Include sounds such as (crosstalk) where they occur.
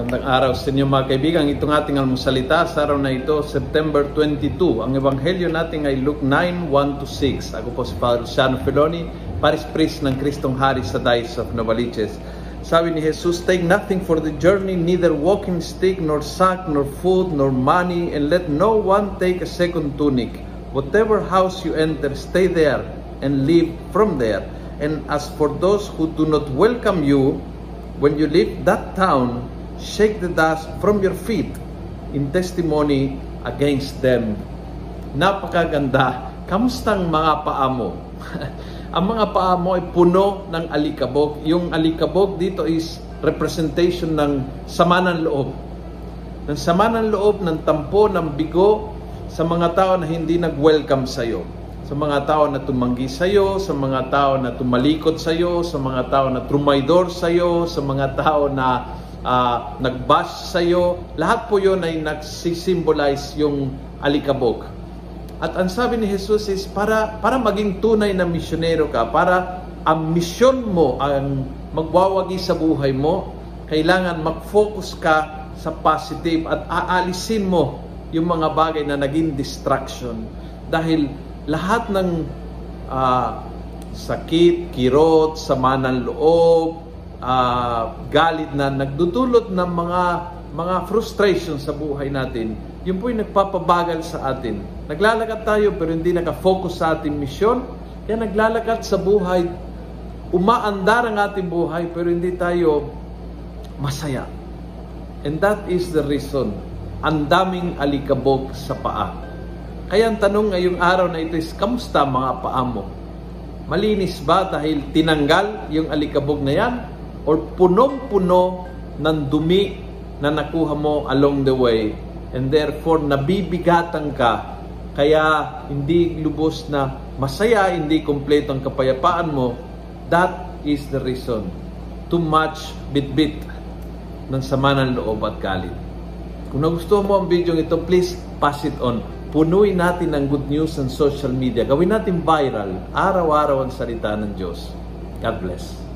Magandang araw sa inyo mga kaibigan. Itong ating almusalita sa araw na ito, September 22. Ang ebanghelyo natin ay Luke 9, 1 to 6. Ako po si Father Luciano Feloni, Paris Priest ng Kristong Hari sa Dice of Novaliches. Sabi ni Jesus, Take nothing for the journey, neither walking stick, nor sack, nor food, nor money, and let no one take a second tunic. Whatever house you enter, stay there, and live from there. And as for those who do not welcome you, when you leave that town, shake the dust from your feet in testimony against them. Napakaganda. Kamustang mga paa mo? (laughs) Ang mga paa mo ay puno ng alikabok. Yung alikabok dito is representation ng sama ng loob. Ng sama ng loob, ng tampo, ng bigo sa mga tao na hindi nag-welcome sa iyo. Sa mga tao na tumanggi sa iyo, sa mga tao na tumalikod sa iyo, sa mga tao na trumaydor sa iyo, sa mga tao na uh, nag-bash sa iyo, lahat po yon ay nagsisimbolize yung alikabok. At ang sabi ni Jesus is para para maging tunay na misyonero ka, para ang misyon mo ang magwawagi sa buhay mo, kailangan mag-focus ka sa positive at aalisin mo yung mga bagay na naging distraction. Dahil lahat ng uh, sakit, kirot, sama ng loob, uh, galit na nagdudulot ng mga mga frustration sa buhay natin, yun po yung nagpapabagal sa atin. Naglalakad tayo pero hindi nakafocus sa ating misyon. Kaya naglalakad sa buhay, umaandar ang ating buhay pero hindi tayo masaya. And that is the reason. Ang daming alikabok sa paa. Kaya ang tanong ngayong araw na ito is, kamusta mga paa mo? Malinis ba dahil tinanggal yung alikabog na yan? Or punong-puno ng dumi na nakuha mo along the way and therefore nabibigatan ka kaya hindi lubos na masaya, hindi kompleto ang kapayapaan mo that is the reason. Too much bit-bit ng sama ng loob at galit. Kung nagustuhan mo ang video ito please pass it on. Punuin natin ng good news sa social media. Gawin natin viral araw-araw ang salita ng Diyos. God bless